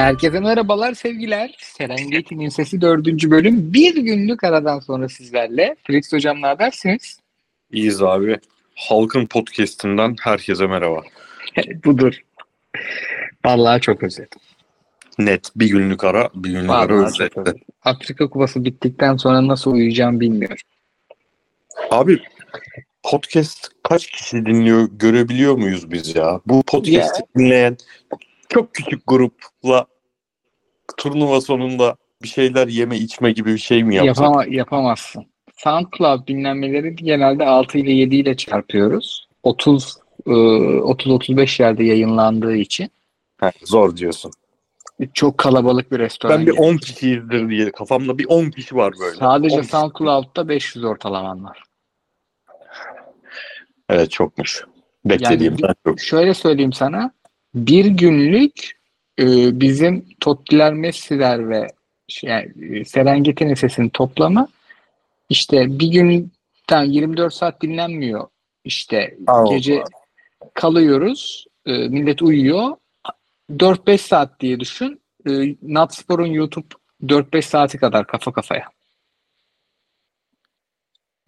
Herkese merhabalar, sevgiler. Serengeti'nin Sesi 4. bölüm. Bir günlük aradan sonra sizlerle. Felix Hocam ne habersiniz? İyiyiz abi. Halkın podcast'inden herkese merhaba. Budur. Vallahi çok özledim. Net bir günlük ara, bir günlük ara Vallahi çok özetle. özledim. Afrika Kupası bittikten sonra nasıl uyuyacağım bilmiyorum. Abi podcast kaç kişi dinliyor görebiliyor muyuz biz ya? Bu podcast'i dinleyen çok küçük grupla turnuva sonunda bir şeyler yeme içme gibi bir şey mi yapsak? Yapama, yapamazsın. SoundCloud dinlenmeleri genelde 6 ile 7 ile çarpıyoruz. 30 e, 30-35 yerde yayınlandığı için. Heh, zor diyorsun. Çok kalabalık bir restoran. Ben bir gibi. 10 kişiyizdir diye kafamda bir 10 kişi var böyle. Sadece 10 kişi. SoundCloud'da 500 ortalaman var. Evet çokmuş. Beklediğimden çok. Şöyle söyleyeyim sana. Bir günlük e, bizim Tottiler Messi'ler ve şey, yani, e, Serengeti sesinin toplamı işte bir günden 24 saat dinlenmiyor. İşte Allah gece Allah. kalıyoruz. e, millet uyuyor. 4-5 saat diye düşün. E, Natspor'un YouTube 4-5 saati kadar kafa kafaya.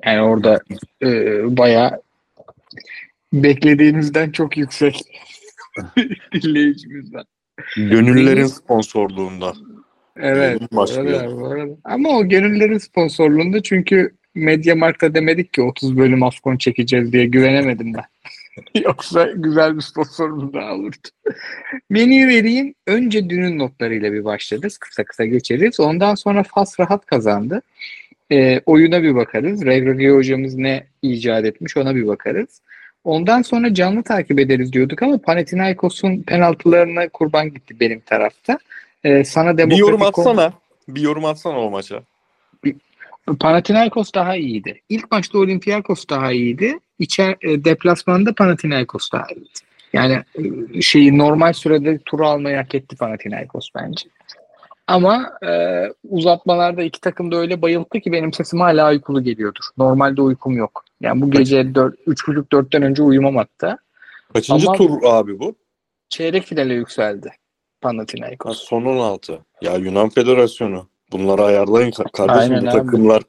Yani orada e, bayağı beklediğimizden çok yüksek dinleyicimizden. Gönüllerin sponsorluğunda. Evet. Başlıyor. arada. Ama o gönüllerin sponsorluğunda çünkü Mediamarkt'ta demedik ki 30 bölüm Afkon çekeceğiz diye güvenemedim ben. Yoksa güzel bir sponsorumuz daha olurdu. Menüyü vereyim. Önce dünün notlarıyla bir başlarız. Kısa kısa geçeriz. Ondan sonra Fas rahat kazandı. Ee, oyuna bir bakarız. Regragi hocamız ne icat etmiş ona bir bakarız. Ondan sonra canlı takip ederiz diyorduk ama Panathinaikos'un penaltılarına kurban gitti benim tarafta. Ee, sana Bir demokratik yorum atsana. Bir yorum atsana o maça. Panathinaikos daha iyiydi. İlk maçta Olympiakos daha iyiydi. İçer e, deplasmanda Panathinaikos daha iyiydi. Yani e, şeyi normal sürede turu almayı hak etti Panathinaikos bence. Ama e, uzatmalarda iki takım da öyle bayılttı ki benim sesim hala uykulu geliyordur. Normalde uykum yok. Yani bu gece 3.30-4'ten önce uyumam hatta. Kaçıncı Ama- tur abi bu? Çeyrek finale yükseldi Ha, Panathinaikos. son 16. Ya Yunan Federasyonu. Bunları ayarlayın ka- kardeşim. Aynen bu abi. takımlar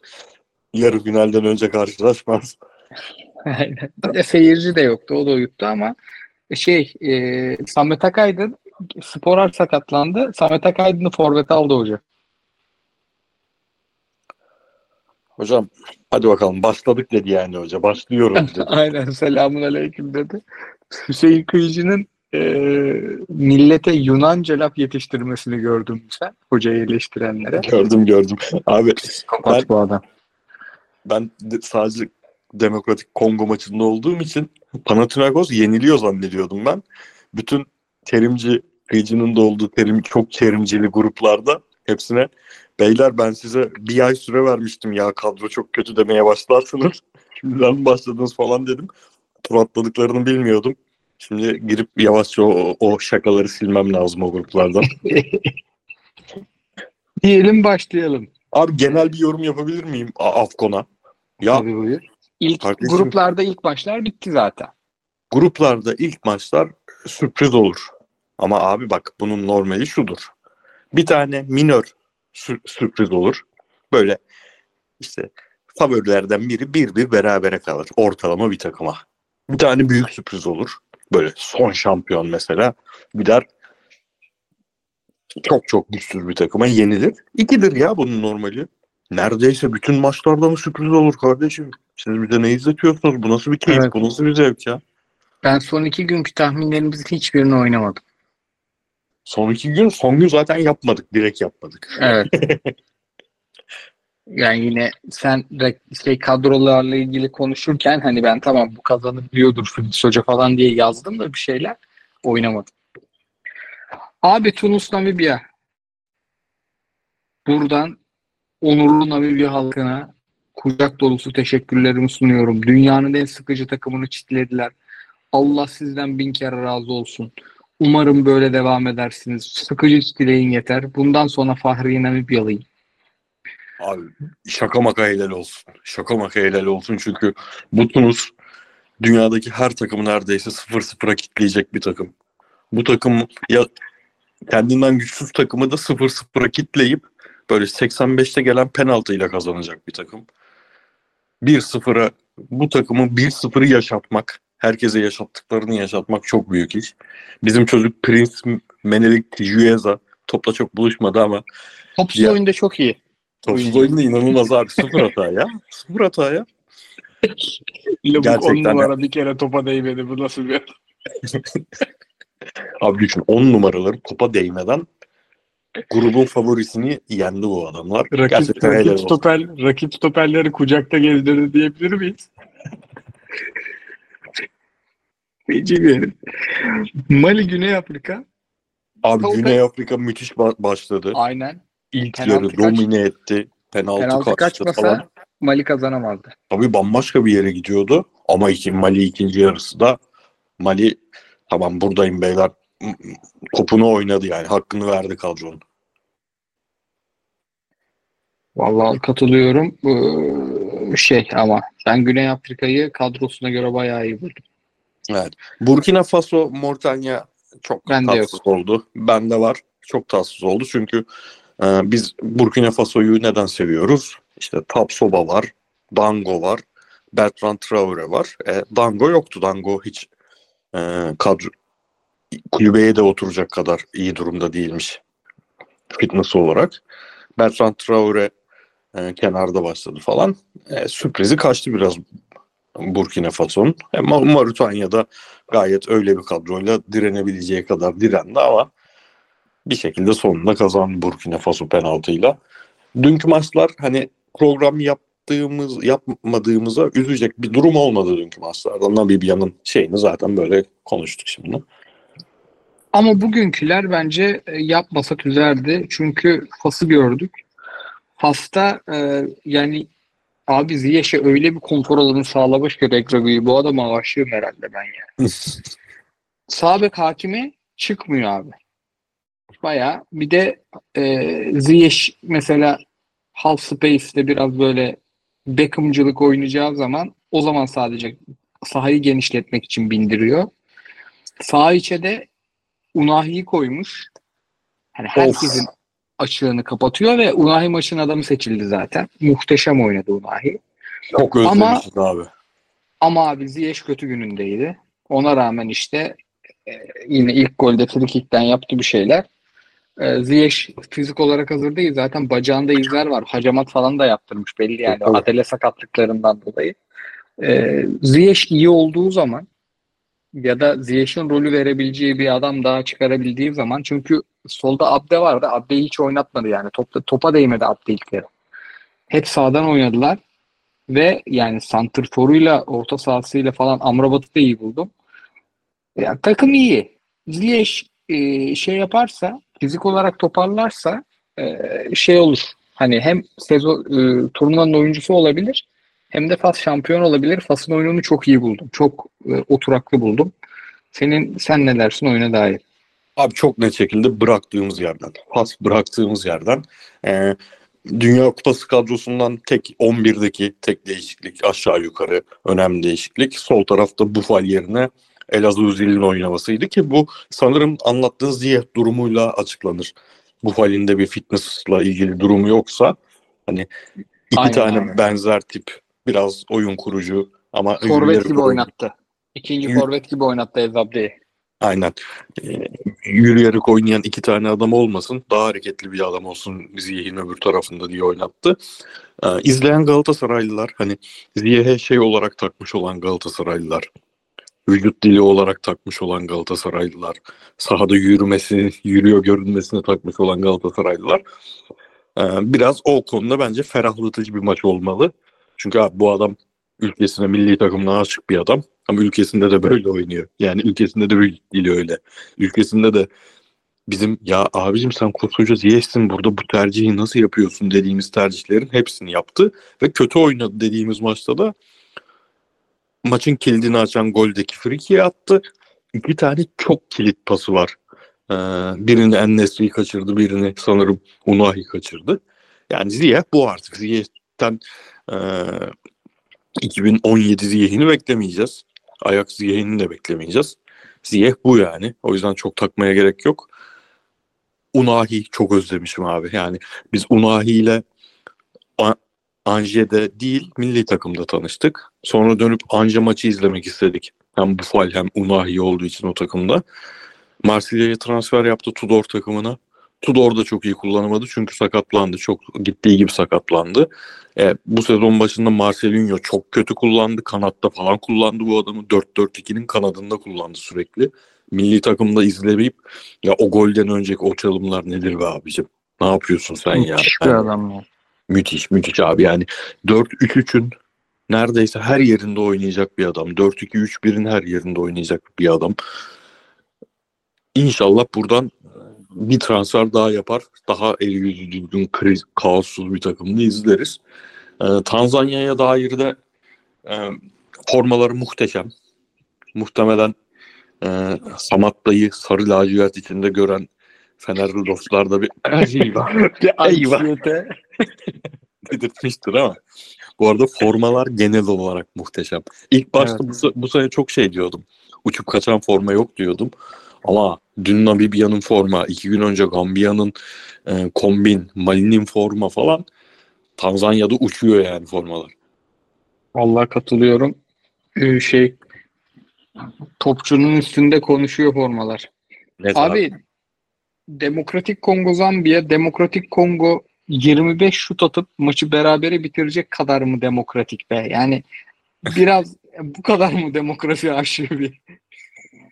yarı finalden önce karşılaşmaz. Aynen. Seyirci de yoktu. O da uyuttu ama şey e, Samet Akaydın Sporar sakatlandı. Samet Akaydın'ı forvete aldı hoca. Hocam hadi bakalım başladık dedi yani hoca. Başlıyorum dedi. Aynen selamun aleyküm dedi. Hüseyin Kıyıcı'nın e, millete Yunanca laf yetiştirmesini gördün mü sen? Hocayı eleştirenlere. gördüm gördüm. Abi Kapat bu adam. ben de sadece Demokratik Kongo maçında olduğum için Panathinaikos yeniliyor zannediyordum ben. Bütün terimci Kıyıcı'nın da olduğu terim, çok terimcili gruplarda hepsine beyler ben size bir ay süre vermiştim ya kadro çok kötü demeye başlarsınız. Şimdiden başladınız falan dedim. Tur atladıklarını bilmiyordum. Şimdi girip yavaşça o, o şakaları silmem lazım o gruplardan. Diyelim başlayalım. Abi genel bir yorum yapabilir miyim Afkon'a? Ya Tabii buyur. İlk Kardeşim- gruplarda ilk maçlar bitti zaten. gruplarda ilk maçlar sürpriz olur. Ama abi bak bunun normali şudur. Bir tane minör sür- sürpriz olur. Böyle işte favorilerden biri bir bir berabere kalır. Ortalama bir takıma. Bir tane büyük sürpriz olur. Böyle son şampiyon mesela gider çok çok güçsüz bir takıma yenilir. İkidir ya bunun normali. Neredeyse bütün maçlarda mı sürpriz olur kardeşim? Siz bize ne izletiyorsunuz? Bu nasıl bir keyif? Evet. Bu nasıl bir zevk ya? Ben son iki günkü tahminlerimizin hiçbirini oynamadım. Son iki gün, son gün zaten yapmadık. Direkt yapmadık. Evet. yani yine sen şey kadrolarla ilgili konuşurken hani ben tamam bu kazanır diyordur Filiz Hoca falan diye yazdım da bir şeyler oynamadım. Abi Tunus Namibya. Buradan onurlu Namibya halkına kucak dolusu teşekkürlerimi sunuyorum. Dünyanın en sıkıcı takımını çitlediler. Allah sizden bin kere razı olsun. Umarım böyle devam edersiniz. Sıkıcı dileğin yeter. Bundan sonra Fahri Namibyalıyım. Abi şaka maka helal olsun. Şaka maka helal olsun çünkü bu Tunus dünyadaki her takımı neredeyse 0-0'a kitleyecek bir takım. Bu takım ya kendinden güçsüz takımı da 0-0'a kitleyip böyle 85'te gelen penaltıyla kazanacak bir takım. 1-0'a bu takımı 1-0'ı yaşatmak, herkese yaşattıklarını yaşatmak çok büyük iş. Bizim çocuk Prince Menelik Tijueza topla çok buluşmadı ama Topsuz Ya. oyunda çok iyi. topsuz oyunda inanılmaz abi. Sıfır hata ya. Sıfır hata ya. On Gerçekten numara bir kere topa değmedi. Bu nasıl bir Abi düşün 10 numaraları topa değmeden grubun favorisini yendi bu adamlar. rakip, Gerçekten rakip, stoper, rakip stoperleri kucakta gezdirdi diyebilir miyiz? Feci bir herif. Mali Güney Afrika. Abi Tolga- Güney Afrika müthiş ba- başladı. Aynen. İlk Penaltı yarı kaç- domine etti. Penaltı, Penaltı kaçtı kaçmasa falan. Mali kazanamazdı. Tabii bambaşka bir yere gidiyordu. Ama iki, Mali ikinci yarısı da Mali tamam buradayım beyler kopunu oynadı yani. Hakkını verdi kadronun. Vallahi katılıyorum. Ee, şey ama ben Güney Afrika'yı kadrosuna göre bayağı iyi buldum. Evet. Burkina Faso, Moritanya çok Bende tatsız oldu. Bende var. Çok tatsız oldu çünkü e, biz Burkina Faso'yu neden seviyoruz? İşte Tapsoba var, Dango var, Bertrand Traore var. E, Dango yoktu. Dango hiç e, kadro kulübeye de oturacak kadar iyi durumda değilmiş fitness olarak. Bertrand Traore e, kenarda başladı falan. E, sürprizi kaçtı biraz Burkina Faso'nun. Ma- Mauritanya'da gayet öyle bir kadroyla direnebileceği kadar direndi ama bir şekilde sonunda kazandı Burkina Faso penaltıyla. Dünkü maçlar hani program yaptığımız yapmadığımıza üzecek bir durum olmadı dünkü maçlarda. Namibya'nın şeyini zaten böyle konuştuk şimdi. Ama bugünküler bence e, yapmasak üzerdi. Çünkü Fas'ı gördük. Fas'ta e, yani abi Ziyech'e öyle bir konfor alanı sağlamış ki Regragu'yu. Bu adama aşığım herhalde ben ya. Sağ bek hakimi çıkmıyor abi. Baya bir de e, Ziyech mesela half space'de biraz böyle Beckham'cılık oynayacağı zaman o zaman sadece sahayı genişletmek için bindiriyor. Sağ içe de Unahi'yi koymuş. Hani herkesin açığını kapatıyor ve Unahi maçın adamı seçildi zaten. Muhteşem oynadı Unahi. Çok özlemişiz abi. Ama abi Ziyech kötü günündeydi. Ona rağmen işte e, yine ilk golde frikikten yaptı bir şeyler. E, Ziyech fizik olarak hazır değil. Zaten bacağında izler var. Hacamat falan da yaptırmış belli yani. Tabii. Adele sakatlıklarından dolayı. E, Ziyech iyi olduğu zaman ya da Ziyech'in rolü verebileceği bir adam daha çıkarabildiği zaman çünkü solda Abde vardı. Abde'yi hiç oynatmadı yani. Topla, topa değmedi Abde ilk yarı. Hep sağdan oynadılar ve yani santrforuyla orta sahasıyla falan Amrabat'ı da iyi buldum. Yani takım iyi. Ziyech e, şey yaparsa fizik olarak toparlarsa e, şey olur. Hani hem sezon e, turnuvanın oyuncusu olabilir hem de Fas şampiyon olabilir. Fas'ın oyununu çok iyi buldum. Çok e, oturaklı buldum. Senin sen ne dersin oyuna dair? Abi çok net şekilde bıraktığımız yerden, pas bıraktığımız yerden e, Dünya Kupası kadrosundan tek 11'deki tek değişiklik aşağı yukarı önemli değişiklik. Sol tarafta Bufal yerine Elazığ Zil'in oynamasıydı ki bu sanırım anlattığınız Ziyeh durumuyla açıklanır. Bufal'in de bir fitnessla ilgili durumu yoksa hani iki Aynen tane abi. benzer tip biraz oyun kurucu ama Forvet gibi oyun- oynattı. İkinci forvet gibi oynattı Ezabde'yi. Aynen. Ee, yürüyerek oynayan iki tane adam olmasın. Daha hareketli bir adam olsun Ziyeh'in öbür tarafında diye oynattı. Ee, izleyen Galatasaraylılar hani Ziyeh'e şey olarak takmış olan Galatasaraylılar. Vücut dili olarak takmış olan Galatasaraylılar. Sahada yürümesi, yürüyor görünmesine takmış olan Galatasaraylılar. Ee, biraz o konuda bence ferahlatıcı bir maç olmalı. Çünkü abi bu adam ülkesine, milli takımına aşık bir adam. Ama ülkesinde de böyle oynuyor. Yani ülkesinde de bir dili öyle. Ülkesinde de bizim ya abicim sen koskoca Ziyech'sin burada bu tercihi nasıl yapıyorsun dediğimiz tercihlerin hepsini yaptı. Ve kötü oynadı dediğimiz maçta da maçın kilidini açan goldeki frikiye attı. İki tane çok kilit pası var. Ee, birini Ennesri'yi kaçırdı, birini sanırım Unahi kaçırdı. Yani Ziyech bu artık. Ziyech'ten e, 2017 Ziyech'ini beklemeyeceğiz. Ajax Ziyech'ini de beklemeyeceğiz. Ziyech bu yani. O yüzden çok takmaya gerek yok. Unahi çok özlemişim abi. Yani biz Unahi ile Anje'de değil milli takımda tanıştık. Sonra dönüp Anje maçı izlemek istedik. Hem Bufal hem Unahi olduğu için o takımda. Marsilya'ya transfer yaptı Tudor takımına. Tudor da çok iyi kullanamadı çünkü sakatlandı. Çok gittiği gibi sakatlandı. E, bu sezon başında Marcelinho çok kötü kullandı. Kanatta falan kullandı bu adamı. 4-4-2'nin kanadında kullandı sürekli. Milli takımda izleyip ya o golden önceki o çalımlar nedir be abicim? Ne yapıyorsun sen ya? Müthiş bir adam ya. Müthiş müthiş abi yani 4-3-3'ün neredeyse her yerinde oynayacak bir adam. 4-2-3-1'in her yerinde oynayacak bir adam. İnşallah buradan bir transfer daha yapar. Daha el yüzü düzgün, kriz, kaossuz bir takımını izleriz. Ee, Tanzanya'ya dair de e, formaları muhteşem. Muhtemelen e, Samat dayı sarı lacivert içinde gören Fenerli dostlar da bir eyvah Bir Eyvah. dedirtmiştir ama bu arada formalar genel olarak muhteşem. İlk başta bu, se- bu sene çok şey diyordum. Uçup kaçan forma yok diyordum. Ama dün Namibya'nın forma, iki gün önce Gambiya'nın e, kombin, Mali'nin forma falan Tanzanya'da uçuyor yani formalar. Vallahi katılıyorum. Ee, şey topçunun üstünde konuşuyor formalar. Net Abi Demokratik Kongo Zambiya, Demokratik Kongo 25 şut atıp maçı berabere bitirecek kadar mı demokratik be? Yani biraz bu kadar mı demokrasi aşığı bir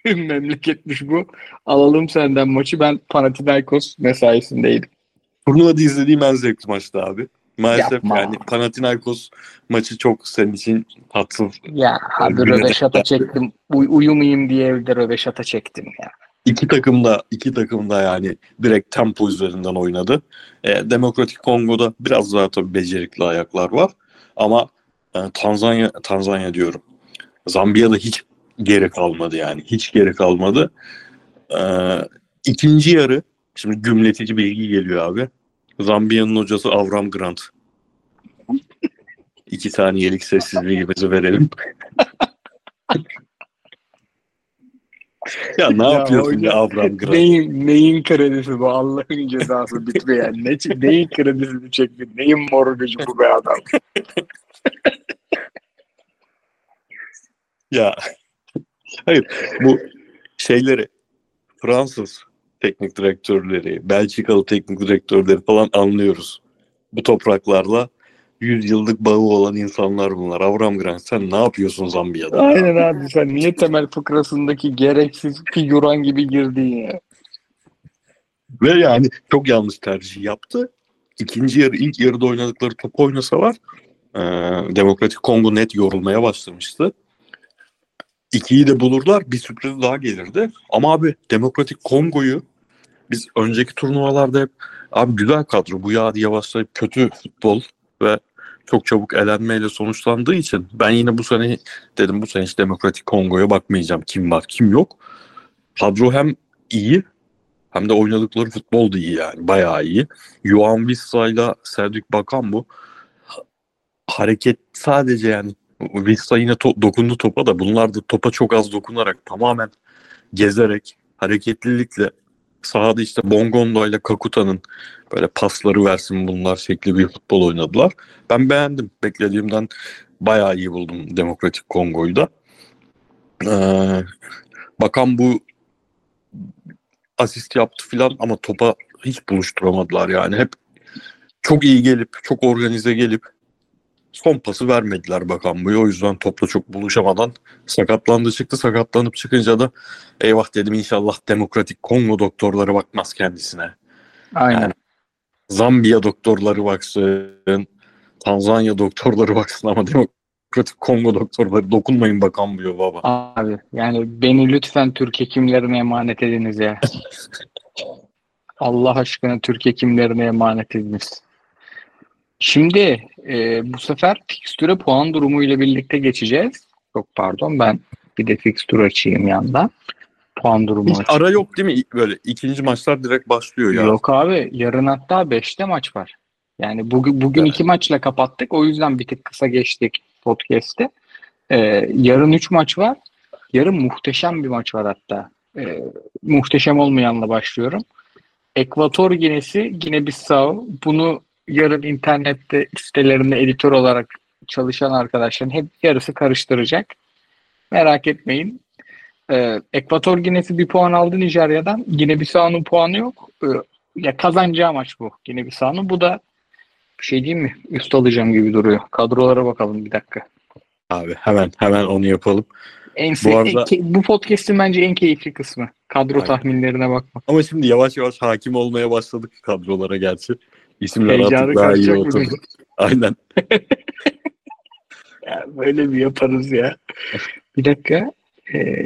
memleketmiş bu. Alalım senden maçı. Ben Panathinaikos mesaisindeydim. Turnuvada izlediğim en zevkli maçtı abi. Maalesef Yapma. yani Panathinaikos maçı çok senin için tatsız. Ya hadi röveşata çektim. Uy- uyumayayım diye evde röveşata çektim ya. İki takım da iki takım da yani direkt tempo üzerinden oynadı. E, Demokratik Kongo'da biraz daha tabii becerikli ayaklar var ama e, Tanzanya Tanzanya diyorum. Zambiya'da hiç geri kalmadı yani. Hiç geri kalmadı. E, ikinci yarı şimdi gümletici bilgi geliyor abi. Zambiya'nın hocası Avram Grant. İki saniyelik sessizliğimizi verelim. ya ne Ya yapıyorsun ya Avram Grant? Neyin, neyin kredisi bu Allah'ın cezası bitmeyen. Ne, neyin kredisini çekti? Neyin morgucu bu be adam? Ya hayır bu şeyleri Fransız teknik direktörleri, Belçikalı teknik direktörleri falan anlıyoruz. Bu topraklarla 100 yıllık bağı olan insanlar bunlar. Avram Grant sen ne yapıyorsun Zambiya'da? Aynen abi sen niye temel fıkrasındaki gereksiz figüran gibi girdin ya? Ve yani çok yanlış tercih yaptı. İkinci yarı, ilk yarıda oynadıkları top oynasa var. Ee, Demokratik Kongo net yorulmaya başlamıştı. İkiyi de bulurlar bir sürpriz daha gelirdi. Ama abi Demokratik Kongo'yu biz önceki turnuvalarda hep abi güzel kadro bu ya diye başlayıp kötü futbol ve çok çabuk elenmeyle sonuçlandığı için ben yine bu sene dedim bu sene hiç Demokratik Kongo'ya bakmayacağım. Kim var kim yok. Kadro hem iyi hem de oynadıkları futbol da iyi yani. Bayağı iyi. Yuan Wissa ile Cedric Bakan bu. Hareket sadece yani Wissa yine to- dokundu topa da bunlar da topa çok az dokunarak tamamen gezerek hareketlilikle sahada işte Bongondo ile Kakuta'nın böyle pasları versin bunlar şekli bir futbol oynadılar. Ben beğendim. Beklediğimden bayağı iyi buldum Demokratik Kongo'yu da. Ee, bakan bu asist yaptı filan ama topa hiç buluşturamadılar yani. Hep çok iyi gelip, çok organize gelip son pası vermediler bakan bu. O yüzden topla çok buluşamadan sakatlandı çıktı. Sakatlanıp çıkınca da eyvah dedim inşallah Demokratik Kongo doktorları bakmaz kendisine. Aynen. Yani Zambiya doktorları baksın, Tanzanya doktorları baksın ama Demokratik Kongo doktorları dokunmayın bakan diyor baba. Abi yani beni lütfen Türk hekimlerine emanet ediniz ya. Allah aşkına Türk hekimlerine emanet ediniz. Şimdi e, bu sefer fikstüre puan durumu ile birlikte geçeceğiz. Çok pardon ben bir de fikstür açayım yandan. Puan durumu Hiç açayım. ara yok değil mi? Böyle ikinci maçlar direkt başlıyor ya. Yok abi yarın hatta 5'te maç var. Yani bugün, bugün Evet. iki maçla kapattık. O yüzden bir tık kısa geçtik podcast'te. Ee, yarın 3 maç var. Yarın muhteşem bir maç var hatta. Ee, muhteşem olmayanla başlıyorum. Ekvator Ginesi, Gine Bissau. Bunu yarın internette sitelerinde editör olarak çalışan arkadaşların hep yarısı karıştıracak. Merak etmeyin. Ee, Ekvator Ginesi bir puan aldı Nijerya'dan. Gine Bissau'nun puanı yok. Ee, ya kazanacağı maç bu Gine Bissau'nun. Bu da bir şey diyeyim mi? Üst alacağım gibi duruyor. Kadrolara bakalım bir dakika. Abi hemen hemen onu yapalım. En Bu arada- en- bu podcast'in bence en keyifli kısmı. Kadro Aynen. tahminlerine bakmak. Ama şimdi yavaş yavaş hakim olmaya başladık kadrolara gerçi. İsimler Heyecanı artık daha iyi oturdu. Aynen. Ya böyle mi yaparız ya? Bir dakika. Ee,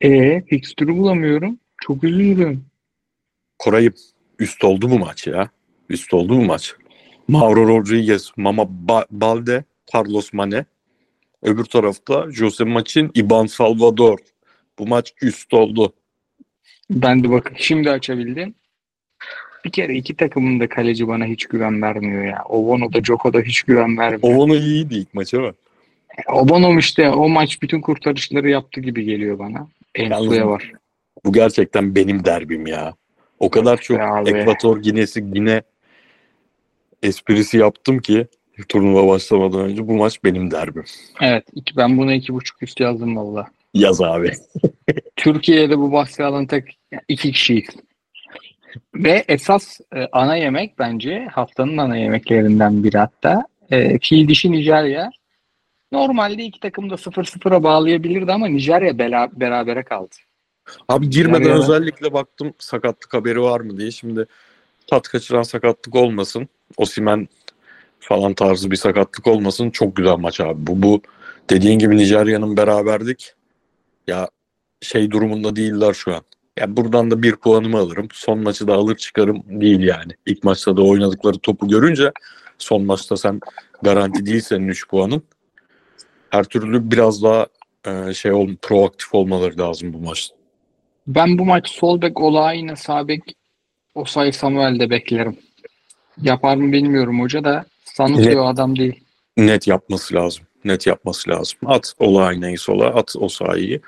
e, fikstürü bulamıyorum. Çok üzüldüm. Koray'ım üst oldu mu maç ya? Üst oldu mu maç? Mauro Rodriguez, Mama Ba- Balde, Carlos Mane. Öbür tarafta Jose Maçin, Iban Salvador. Bu maç üst oldu. Ben de bakın şimdi açabildim. Bir kere iki takımın da kaleci bana hiç güven vermiyor ya. Obono da Joko da hiç güven vermiyor. Ovano iyiydi ilk maç ama. Obono işte o maç bütün kurtarışları yaptı gibi geliyor bana. Yalnız- var. Bu gerçekten benim derbim ya. O kadar çok abi. Ekvator Ginesi Gine esprisi yaptım ki turnuva başlamadan önce bu maç benim derbim. Evet. iki, ben buna iki buçuk üst yazdım valla. Yaz abi. Türkiye'de bu bahsi alan tek iki kişiyiz. Ve esas e, ana yemek bence haftanın ana yemeklerinden biri hatta. E, fil dişi Nijerya. Normalde iki takım da 0-0'a bağlayabilirdi ama Nijerya bela, berabere kaldı. Abi girmeden Yani- özellikle baktım sakatlık haberi var mı diye. Şimdi tat kaçıran sakatlık olmasın. Osimen falan tarzı bir sakatlık olmasın. Çok güzel maç abi. Bu, bu dediğin gibi Nijerya'nın beraberdik. Ya şey durumunda değiller şu an. Ya buradan da bir puanımı alırım. Son maçı da alır çıkarım değil yani. İlk maçta da oynadıkları topu görünce son maçta sen garanti değil senin 3 puanın. Her türlü biraz daha e, şey ol, proaktif olmaları lazım bu maçta. Ben bu maç sol bek Olağan'ı sağ bek Osay Samuel'de beklerim. Yapar mı bilmiyorum hoca da o adam değil. net yapması lazım. Net yapması lazım. At Olayna'yı sola, at Osayi'yi.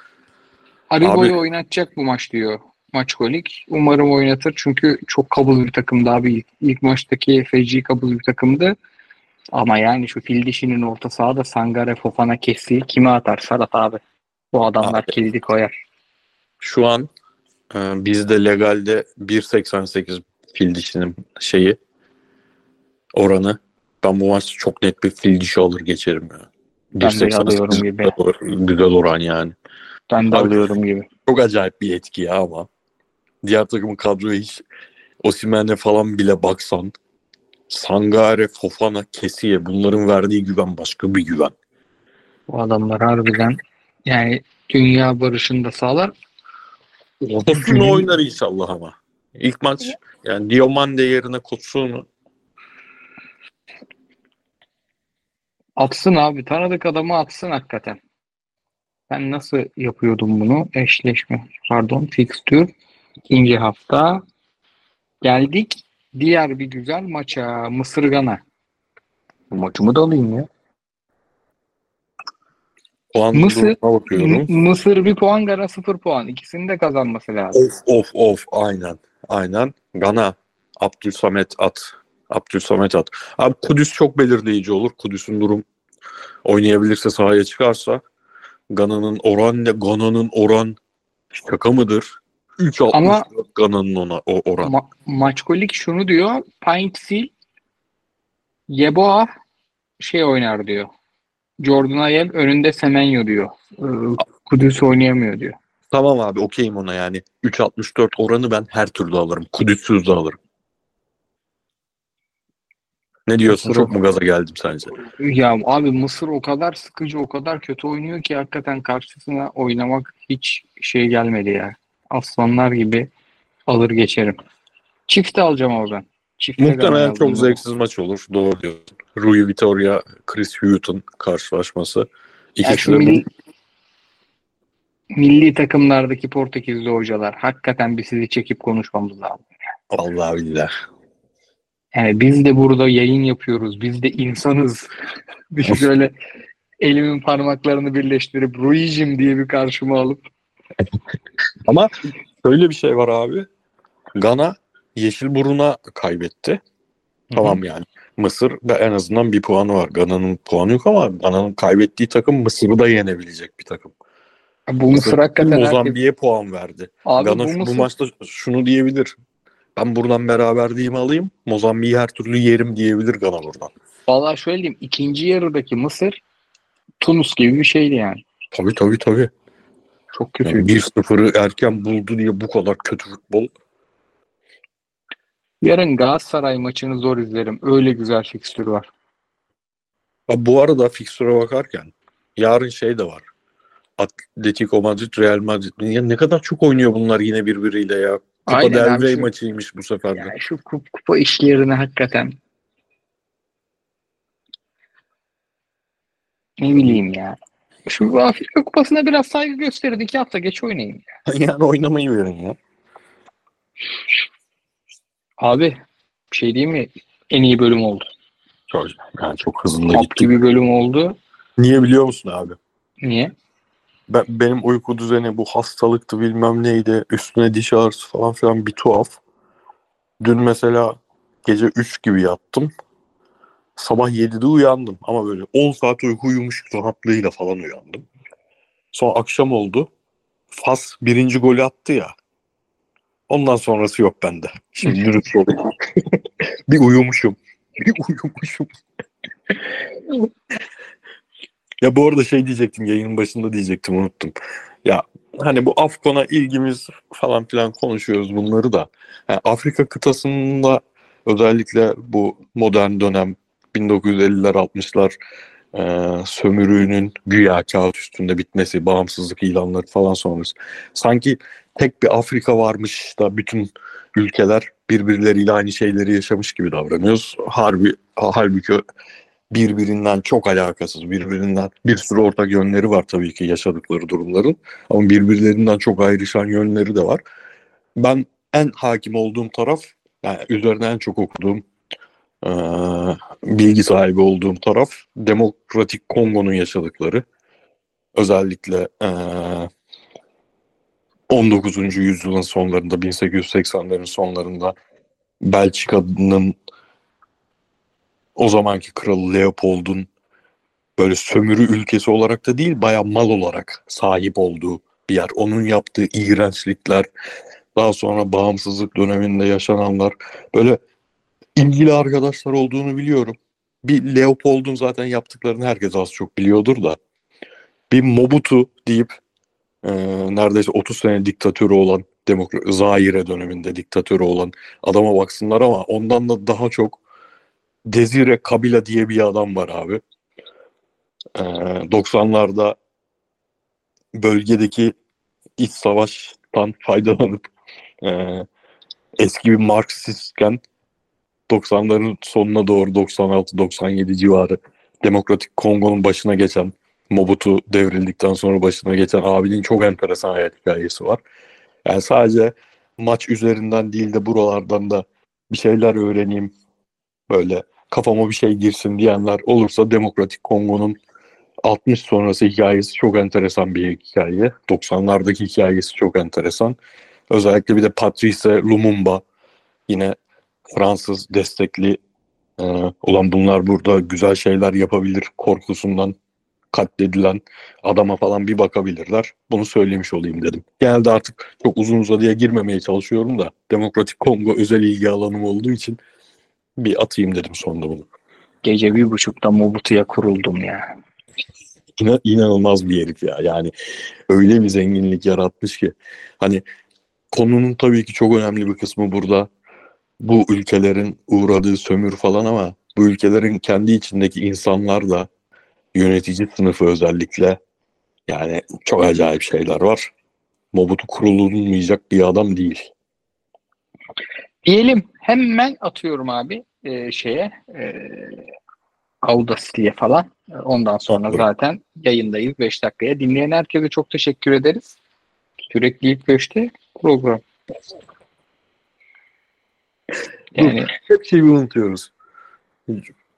Aribo'yu Abi- oynatacak bu maç diyor Maçkolik. Umarım oynatır çünkü çok kabul bir takımdı abi. İlk, ilk maçtaki feci kabul bir takımdı. Ama yani şu fil dişinin orta sahada Sangare, Fofana, Kesi kime atar? Sarat abi. Bu adamlar Abi. kilidi koyar. Şu an e, bizde legalde 1.88 fil dişinin şeyi oranı. Ben bu maçta çok net bir fil dişi alır geçerim ya. Ben de alıyorum 1.88 gibi. güzel- güzel oran yani. Ben de Abi- alıyorum gibi. Çok acayip bir etki ya ama. Diğer takımın kadroya hiç Osimhen'e falan bile baksan Sangare, Fofana, Kesiye bunların verdiği güven başka bir güven. Bu adamlar harbiden yani dünya barışını da sağlar. Kosunu oynar inşallah ama. İlk maç yani Diomande yerine Kosunu Atsın abi. Tanıdık adamı atsın hakikaten. Ben nasıl yapıyordum bunu? Eşleşme. Pardon. Fixture. İkinci hafta. Geldik. Diğer bir güzel maça. Mısır Gana. Bu maçımı da alayım ya. puan Mısır- bakıyorum. Mısır bir puan, Gana sıfır puan. İkisini de kazanması lazım. Of of of aynen. Aynen. Gana. Abdülsamet at. Abdülsamet at. Abi Kudüs çok belirleyici olur. Kudüs'ün durum oynayabilirse sahaya çıkarsa Gana'nın oran ne? Gana'nın oran şaka mıdır? 3.64 Ama- Gana'nın ona o oran. Ma- Maçkolik şunu diyor. Paintsil Yeboah şey oynar diyor. Jordan Ayew önünde Semenyo diyor. Ee, Kudüs oynayamıyor diyor. Tamam abi okeyim ona yani. 3.64 oranı ben her türlü alırım. Kudüs'süz de alırım. Ne diyorsun? Mısır- Çok mu gaza geldim sence? Ya abi Mısır o kadar sıkıcı, o kadar kötü oynuyor ki hakikaten karşısına oynamak hiç şey gelmedi ya. Aslanlar gibi alır geçerim. Çift alacağım ama ben. Çifte Muhtemelen çok zevksiz maç olur. Doğru diyorsun. Rui Vitoria, Chris Hutton karşılaşması. İkisi de milli, milli takımlardaki Portekizli hocalar hakikaten bir sizi çekip konuşmamız lazım. Vallahi billahi. Yani biz de burada yayın yapıyoruz. Biz de insanız. bir şöyle elimin parmaklarını birleştirip Rui'cim diye bir karşıma alıp Ama şöyle bir şey var abi. Gana Yeşilburun'a kaybetti. Tamam yani. Mısır da en azından bir puanı var. Gana'nın puanı yok ama Gana'nın kaybettiği takım Mısır'ı da yenebilecek bir takım. Bu Mısır hakikaten herkes... Mozambik'e puan verdi. Abi Gana bu şu- bu, Mısır... maçta şunu diyebilir. Ben buradan beraberliğimi alayım. Mozambik'i her türlü yerim diyebilir Gana buradan. Valla şöyle diyeyim. ikinci yarıdaki Mısır Tunus gibi bir şeydi yani. Tabii tabii tabii. Çok kötü. Yani 1-0'ı erken buldu diye bu kadar kötü futbol. Yarın Galatasaray maçını zor izlerim. Öyle güzel fikstür var. Ha, bu arada fikstüre bakarken yarın şey de var. Atletico Madrid, Real Madrid. Ya ne kadar çok oynuyor bunlar yine birbiriyle ya. Kupa Aynen del abi, Rey şu- maçıymış bu sefer de. Ya şu kup- kupa işlerine hakikaten ne bileyim ya. Şu Afrika Kupası'na biraz saygı gösterin. iki hafta geç oynayın. yani oynamayı verin ya. Abi bir şey diyeyim mi? En iyi bölüm oldu. Çok, yani çok hızlı Top gitti. gibi bölüm oldu. Niye biliyor musun abi? Niye? Ben, benim uyku düzeni bu hastalıktı bilmem neydi. Üstüne diş ağrısı falan filan bir tuhaf. Dün mesela gece 3 gibi yattım. Sabah 7'de uyandım. Ama böyle 10 saat uyku uyumuş rahatlığıyla falan uyandım. Sonra akşam oldu. Fas birinci golü attı ya. Ondan sonrası yok bende. Şimdi dürüst olayım. bir uyumuşum. Bir uyumuşum. ya bu arada şey diyecektim yayının başında diyecektim unuttum. Ya hani bu Afkon'a ilgimiz falan filan konuşuyoruz bunları da. Yani Afrika kıtasında özellikle bu modern dönem 1950'ler 60'lar e, sömürünün güya kağıt üstünde bitmesi, bağımsızlık ilanları falan sonrası. Sanki tek bir Afrika varmış da bütün ülkeler birbirleriyle aynı şeyleri yaşamış gibi davranıyoruz. Harbi, halbuki birbirinden çok alakasız, birbirinden bir sürü ortak yönleri var tabii ki yaşadıkları durumların. Ama birbirlerinden çok ayrışan yönleri de var. Ben en hakim olduğum taraf, yani üzerine en çok okuduğum, eee, bilgi sahibi olduğum taraf Demokratik Kongo'nun yaşadıkları. Özellikle eee 19. yüzyılın sonlarında, 1880'lerin sonlarında Belçika'nın o zamanki kralı Leopold'un böyle sömürü ülkesi olarak da değil, bayağı mal olarak sahip olduğu bir yer. Onun yaptığı iğrençlikler, daha sonra bağımsızlık döneminde yaşananlar, böyle ilgili arkadaşlar olduğunu biliyorum. Bir Leopold'un zaten yaptıklarını herkes az çok biliyordur da. Bir Mobutu deyip e, neredeyse 30 sene diktatörü olan Demokra Zaire döneminde diktatörü olan adama baksınlar ama ondan da daha çok Desire Kabila diye bir adam var abi. Ee, 90'larda bölgedeki iç savaştan faydalanıp e, eski bir Marksistken 90'ların sonuna doğru 96-97 civarı Demokratik Kongo'nun başına geçen Mobutu devrildikten sonra başına geçen abinin çok enteresan hayat hikayesi var. Yani sadece maç üzerinden değil de buralardan da bir şeyler öğreneyim böyle kafama bir şey girsin diyenler olursa Demokratik Kongo'nun 60 sonrası hikayesi çok enteresan bir hikaye. 90'lardaki hikayesi çok enteresan. Özellikle bir de Patrice Lumumba yine Fransız destekli e, olan bunlar burada güzel şeyler yapabilir korkusundan katledilen adama falan bir bakabilirler. Bunu söylemiş olayım dedim. Genelde artık çok uzun uzadıya girmemeye çalışıyorum da Demokratik Kongo özel ilgi alanım olduğu için bir atayım dedim sonunda bunu. Gece bir buçukta Mobutu'ya kuruldum ya. İna, inanılmaz bir herif ya. Yani öyle bir zenginlik yaratmış ki. Hani konunun tabii ki çok önemli bir kısmı burada. Bu ülkelerin uğradığı sömür falan ama bu ülkelerin kendi içindeki insanlar da yönetici sınıfı özellikle yani çok acayip şeyler var. Mobutu kurulmayacak bir adam değil. Diyelim hemen atıyorum abi e, şeye e, Audacity'ye falan. E, Ondan sonra zaten yayındayız 5 dakikaya. Dinleyen herkese çok teşekkür ederiz. Sürekli ilk 5'te program. Yani Hep şeyi unutuyoruz.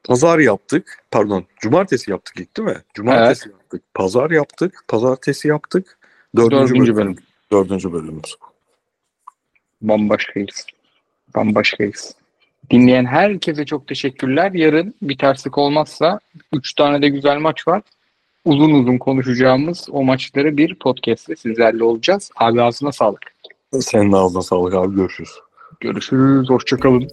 Pazar yaptık. Pardon. Cumartesi yaptık ilk değil mi? Cumartesi yaptık. Pazar yaptık. Pazartesi yaptık. Dördüncü, Dördüncü bölüm. bölüm. Dördüncü bölümümüz. bambaşkayız. Bambaşkayız. Dinleyen herkese çok teşekkürler. Yarın bir terslik olmazsa 3 tane de güzel maç var. Uzun uzun konuşacağımız o maçları bir podcast'te sizlerle olacağız. Abi ağzına sağlık. Senin ağzına sağlık abi görüşürüz. Görüşürüz. Hoşçakalın.